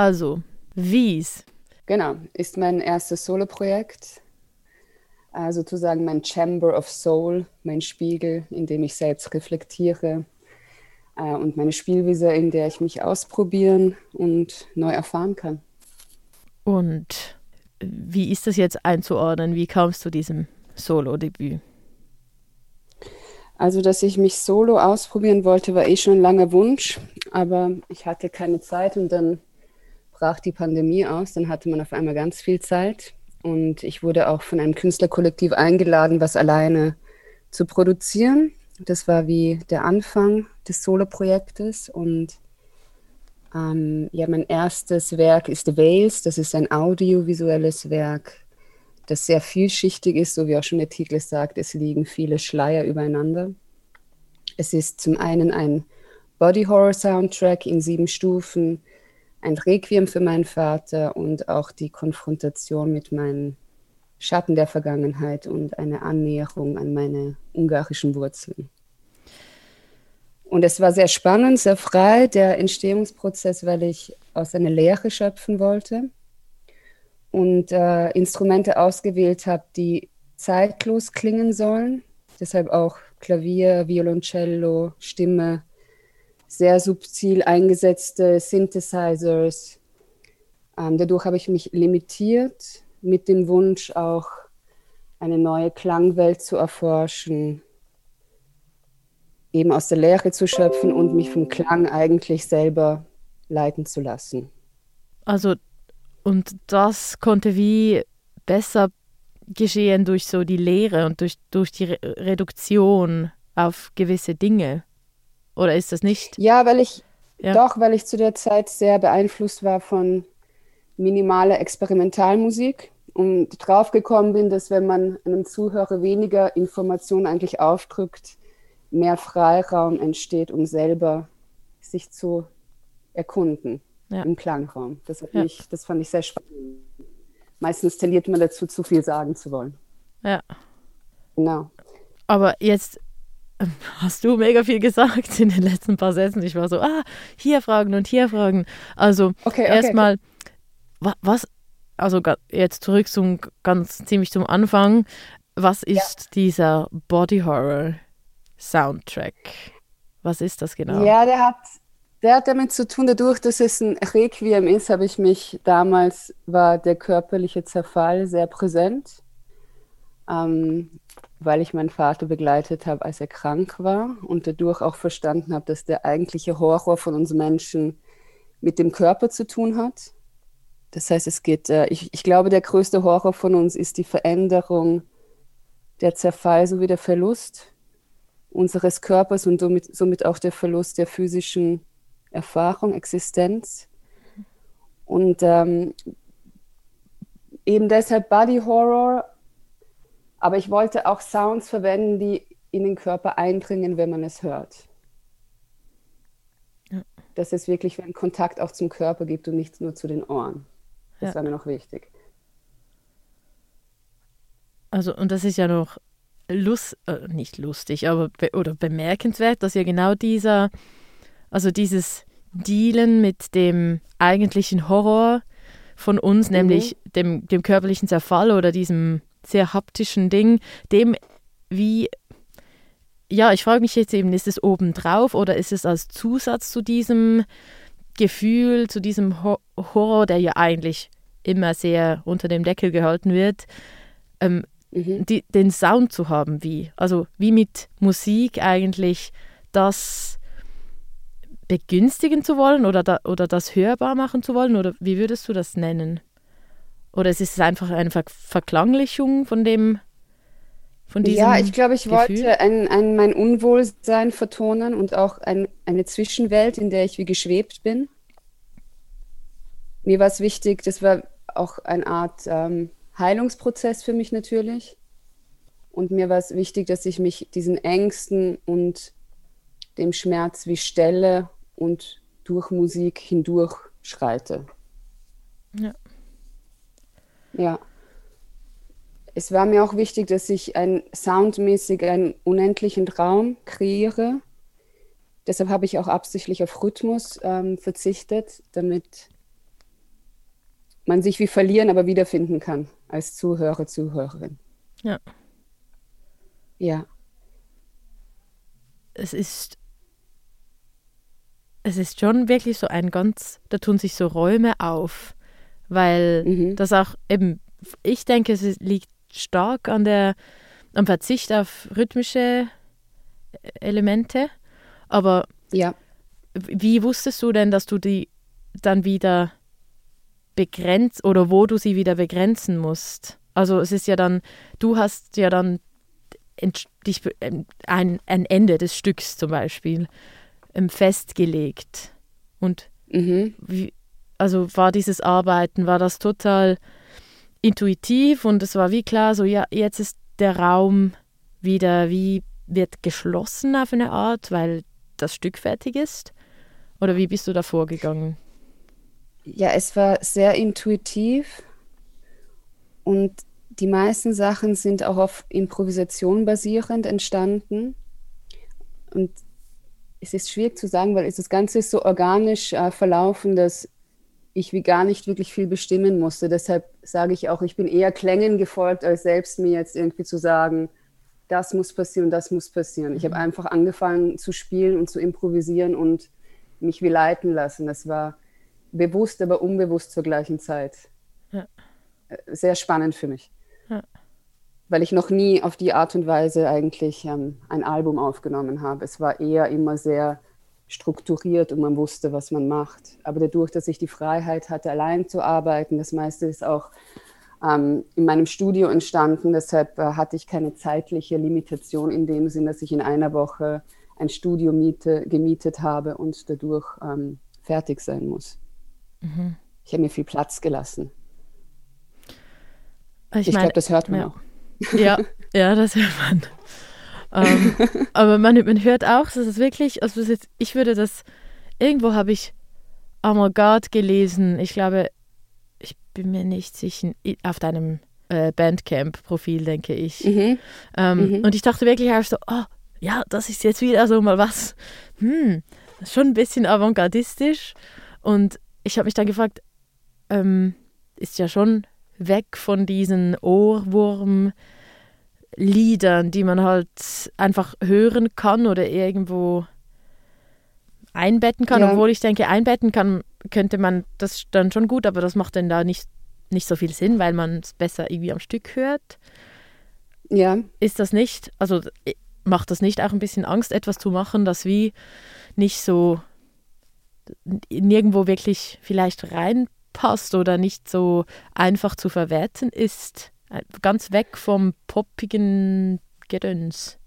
Also, Wies. Genau, ist mein erstes Soloprojekt. Äh, sozusagen mein Chamber of Soul, mein Spiegel, in dem ich selbst reflektiere. Äh, und meine Spielwiese, in der ich mich ausprobieren und neu erfahren kann. Und wie ist das jetzt einzuordnen? Wie kamst du zu diesem Solo-Debüt? Also, dass ich mich solo ausprobieren wollte, war eh schon ein langer Wunsch, aber ich hatte keine Zeit und dann brach die Pandemie aus. Dann hatte man auf einmal ganz viel Zeit und ich wurde auch von einem Künstlerkollektiv eingeladen, was alleine zu produzieren. Das war wie der Anfang des Solo-Projektes und ähm, ja, mein erstes Werk ist The Veils. Das ist ein audiovisuelles Werk das sehr vielschichtig ist, so wie auch schon der Titel sagt, es liegen viele Schleier übereinander. Es ist zum einen ein Body Horror Soundtrack in sieben Stufen, ein Requiem für meinen Vater und auch die Konfrontation mit meinen Schatten der Vergangenheit und eine Annäherung an meine ungarischen Wurzeln. Und es war sehr spannend, sehr frei, der Entstehungsprozess, weil ich aus einer Lehre schöpfen wollte und äh, Instrumente ausgewählt habe, die zeitlos klingen sollen. Deshalb auch Klavier, Violoncello, Stimme, sehr subtil eingesetzte Synthesizers. Ähm, dadurch habe ich mich limitiert mit dem Wunsch auch eine neue Klangwelt zu erforschen, eben aus der Lehre zu schöpfen und mich vom Klang eigentlich selber leiten zu lassen. Also und das konnte wie besser geschehen durch so die Lehre und durch, durch die Re Reduktion auf gewisse Dinge. Oder ist das nicht? Ja, weil ich ja. doch, weil ich zu der Zeit sehr beeinflusst war von minimaler Experimentalmusik und draufgekommen bin, dass wenn man einem Zuhörer weniger Informationen eigentlich aufdrückt, mehr Freiraum entsteht, um selber sich zu erkunden ja. im Klangraum. Das, ja. mich, das fand ich sehr spannend. Meistens tendiert man dazu, zu viel sagen zu wollen. Ja. Genau. Aber jetzt hast du mega viel gesagt in den letzten paar Sätzen. Ich war so, ah, hier Fragen und hier Fragen. Also okay, okay, erstmal, okay. was, also jetzt zurück zum ganz ziemlich zum Anfang. Was ist ja. dieser Body Horror Soundtrack? Was ist das genau? Ja, der hat der hat damit zu tun, dadurch, dass es ein Requiem ist, habe ich mich damals, war der körperliche Zerfall sehr präsent, ähm, weil ich meinen Vater begleitet habe, als er krank war und dadurch auch verstanden habe, dass der eigentliche Horror von uns Menschen mit dem Körper zu tun hat. Das heißt, es geht, äh, ich, ich glaube, der größte Horror von uns ist die Veränderung, der Zerfall sowie der Verlust unseres Körpers und somit, somit auch der Verlust der physischen Erfahrung, Existenz. Und ähm, eben deshalb Body Horror, aber ich wollte auch Sounds verwenden, die in den Körper eindringen, wenn man es hört. Ja. Dass es wirklich einen Kontakt auch zum Körper gibt und nicht nur zu den Ohren. Das ja. war mir noch wichtig. Also, und das ist ja noch lust, äh, nicht lustig, aber be oder bemerkenswert, dass ja genau dieser also dieses Dealen mit dem eigentlichen Horror von uns, mhm. nämlich dem, dem körperlichen Zerfall oder diesem sehr haptischen Ding, dem wie, ja, ich frage mich jetzt eben, ist es obendrauf oder ist es als Zusatz zu diesem Gefühl, zu diesem Ho Horror, der ja eigentlich immer sehr unter dem Deckel gehalten wird, ähm, mhm. die, den Sound zu haben, wie, also wie mit Musik eigentlich das begünstigen zu wollen oder, da, oder das hörbar machen zu wollen? Oder wie würdest du das nennen? Oder ist es einfach eine Ver Verklanglichung von dem, von diesem Ja, ich glaube, ich Gefühl? wollte ein, ein, mein Unwohlsein vertonen und auch ein, eine Zwischenwelt, in der ich wie geschwebt bin. Mir war es wichtig, das war auch eine Art ähm, Heilungsprozess für mich natürlich. Und mir war es wichtig, dass ich mich diesen Ängsten und dem Schmerz wie stelle und durch Musik hindurch schreite. Ja. Ja. Es war mir auch wichtig, dass ich ein soundmäßig einen unendlichen Raum kreiere. Deshalb habe ich auch absichtlich auf Rhythmus ähm, verzichtet, damit man sich wie verlieren, aber wiederfinden kann als Zuhörer, Zuhörerin. Ja. Ja. Es ist es ist schon wirklich so ein ganz, da tun sich so Räume auf, weil mhm. das auch eben, ich denke, es liegt stark an der, am Verzicht auf rhythmische Elemente, aber ja. wie wusstest du denn, dass du die dann wieder begrenzt oder wo du sie wieder begrenzen musst? Also es ist ja dann, du hast ja dann dich, ähm, ein, ein Ende des Stücks zum Beispiel ähm, festgelegt. Und mhm. wie, also war dieses Arbeiten, war das total intuitiv und es war wie klar, so ja, jetzt ist der Raum wieder wie wird geschlossen auf eine Art, weil das Stück fertig ist? Oder wie bist du da vorgegangen? Ja, es war sehr intuitiv und die meisten Sachen sind auch auf Improvisation basierend entstanden. Und es ist schwierig zu sagen, weil das Ganze ist so organisch äh, verlaufen, dass ich wie gar nicht wirklich viel bestimmen musste. Deshalb sage ich auch, ich bin eher Klängen gefolgt, als selbst mir jetzt irgendwie zu sagen, das muss passieren, das muss passieren. Ich habe mhm. einfach angefangen zu spielen und zu improvisieren und mich wie leiten lassen. Das war bewusst, aber unbewusst zur gleichen Zeit. Ja. Äh, sehr spannend für mich. Ja. Weil ich noch nie auf die Art und Weise eigentlich ähm, ein Album aufgenommen habe. Es war eher immer sehr strukturiert und man wusste, was man macht. Aber dadurch, dass ich die Freiheit hatte, allein zu arbeiten, das meiste ist auch ähm, in meinem Studio entstanden. Deshalb äh, hatte ich keine zeitliche Limitation in dem Sinn, dass ich in einer Woche ein Studio miete, gemietet habe und dadurch ähm, fertig sein muss. Mhm. Ich habe mir viel Platz gelassen. Ich, ich glaube, das hört man ja. auch. Ja, ja, das hört man. Ähm, aber man, man hört auch, dass es wirklich, also jetzt, ich würde das, irgendwo habe ich Avantgarde gelesen, ich glaube, ich bin mir nicht sicher, auf deinem äh, Bandcamp-Profil, denke ich. Mhm. Ähm, mhm. Und ich dachte wirklich auch so, oh, ja, das ist jetzt wieder so mal was, hm, schon ein bisschen avantgardistisch. Und ich habe mich dann gefragt, ähm, ist ja schon weg von diesen Ohrwurm- Liedern, die man halt einfach hören kann oder irgendwo einbetten kann, ja. obwohl ich denke, einbetten kann, könnte man das dann schon gut, aber das macht dann da nicht, nicht so viel Sinn, weil man es besser irgendwie am Stück hört. Ja. Ist das nicht, also macht das nicht auch ein bisschen Angst, etwas zu machen, das wie nicht so nirgendwo wirklich vielleicht reinpasst oder nicht so einfach zu verwerten ist? Ganz weg vom poppigen Gedöns.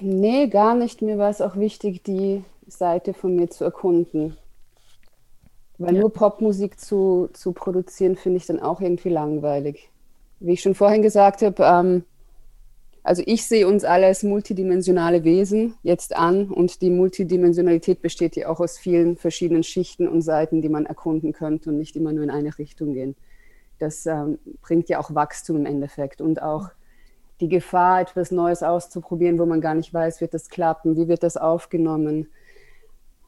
Nee, gar nicht. Mir war es auch wichtig, die Seite von mir zu erkunden. Weil ja. nur Popmusik zu, zu produzieren, finde ich dann auch irgendwie langweilig. Wie ich schon vorhin gesagt habe, ähm, also ich sehe uns alle als multidimensionale Wesen jetzt an und die Multidimensionalität besteht ja auch aus vielen verschiedenen Schichten und Seiten, die man erkunden könnte und nicht immer nur in eine Richtung gehen das ähm, bringt ja auch Wachstum im Endeffekt und auch die Gefahr, etwas Neues auszuprobieren, wo man gar nicht weiß, wird das klappen, wie wird das aufgenommen.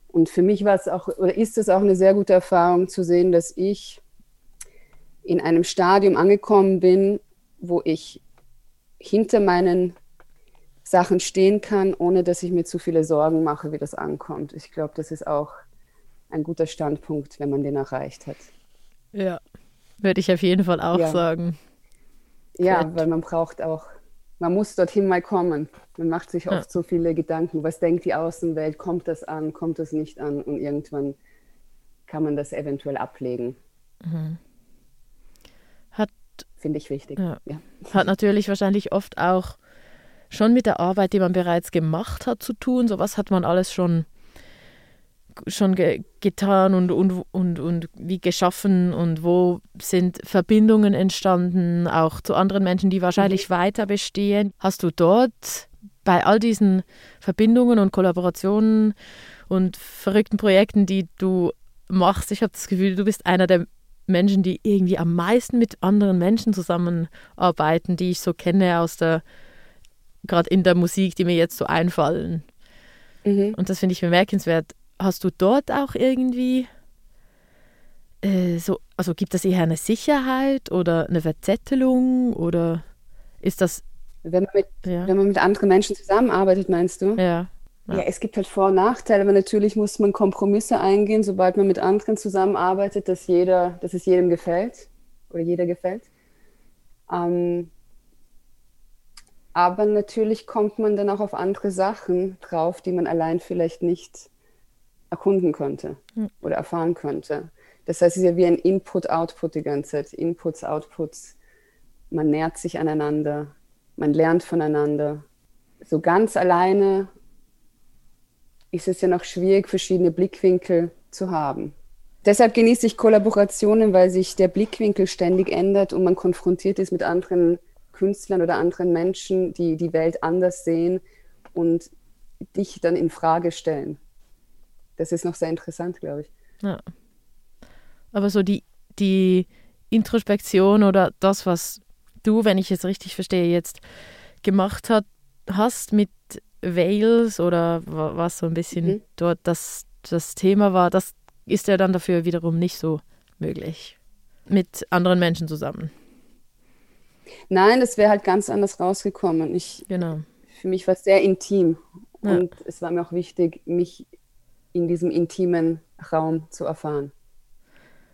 Und für mich war es auch, oder ist es auch eine sehr gute Erfahrung zu sehen, dass ich in einem Stadium angekommen bin, wo ich hinter meinen Sachen stehen kann, ohne dass ich mir zu viele Sorgen mache, wie das ankommt. Ich glaube, das ist auch ein guter Standpunkt, wenn man den erreicht hat. Ja, würde ich auf jeden Fall auch ja. sagen. Ja, Gut. weil man braucht auch, man muss dorthin mal kommen. Man macht sich oft ja. so viele Gedanken, was denkt die Außenwelt, kommt das an, kommt das nicht an und irgendwann kann man das eventuell ablegen. Mhm. Hat, Finde ich wichtig. Ja. ja. Hat natürlich wahrscheinlich oft auch schon mit der Arbeit, die man bereits gemacht hat, zu tun. So was hat man alles schon schon ge getan und, und, und, und wie geschaffen und wo sind Verbindungen entstanden, auch zu anderen Menschen, die wahrscheinlich mhm. weiter bestehen. Hast du dort bei all diesen Verbindungen und Kollaborationen und verrückten Projekten, die du machst, ich habe das Gefühl, du bist einer der Menschen, die irgendwie am meisten mit anderen Menschen zusammenarbeiten, die ich so kenne aus der, gerade in der Musik, die mir jetzt so einfallen. Mhm. Und das finde ich bemerkenswert hast du dort auch irgendwie äh, so, also gibt das eher eine Sicherheit oder eine Verzettelung oder ist das. Wenn man mit, ja. wenn man mit anderen Menschen zusammenarbeitet, meinst du? Ja. Ja. ja. es gibt halt Vor- und Nachteile, aber natürlich muss man Kompromisse eingehen, sobald man mit anderen zusammenarbeitet, dass jeder, dass es jedem gefällt oder jeder gefällt. Ähm, aber natürlich kommt man dann auch auf andere Sachen drauf, die man allein vielleicht nicht erkunden könnte mhm. oder erfahren könnte. Das heißt, es ist ja wie ein Input-Output die ganze Zeit. Inputs, Outputs. Man nähert sich aneinander, man lernt voneinander. So ganz alleine ist es ja noch schwierig, verschiedene Blickwinkel zu haben. Deshalb genieße ich Kollaborationen, weil sich der Blickwinkel ständig ändert und man konfrontiert ist mit anderen Künstlern oder anderen Menschen, die die Welt anders sehen und dich dann in Frage stellen. Das ist noch sehr interessant, glaube ich. Ja. Aber so die, die Introspektion oder das, was du, wenn ich es richtig verstehe, jetzt gemacht hat, hast mit Wales oder was so ein bisschen mhm. dort das, das Thema war, das ist ja dann dafür wiederum nicht so möglich. Mit anderen Menschen zusammen. Nein, das wäre halt ganz anders rausgekommen. Ich, genau. Für mich war es sehr intim. Ja. Und es war mir auch wichtig, mich in diesem intimen Raum zu erfahren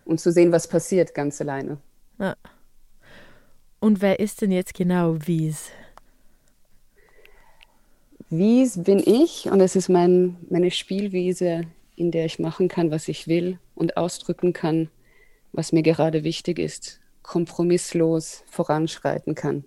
und zu sehen, was passiert, ganz alleine. Ja. Und wer ist denn jetzt genau Wies? Wies bin ich und es ist mein, meine Spielwiese, in der ich machen kann, was ich will und ausdrücken kann, was mir gerade wichtig ist kompromisslos voranschreiten kann.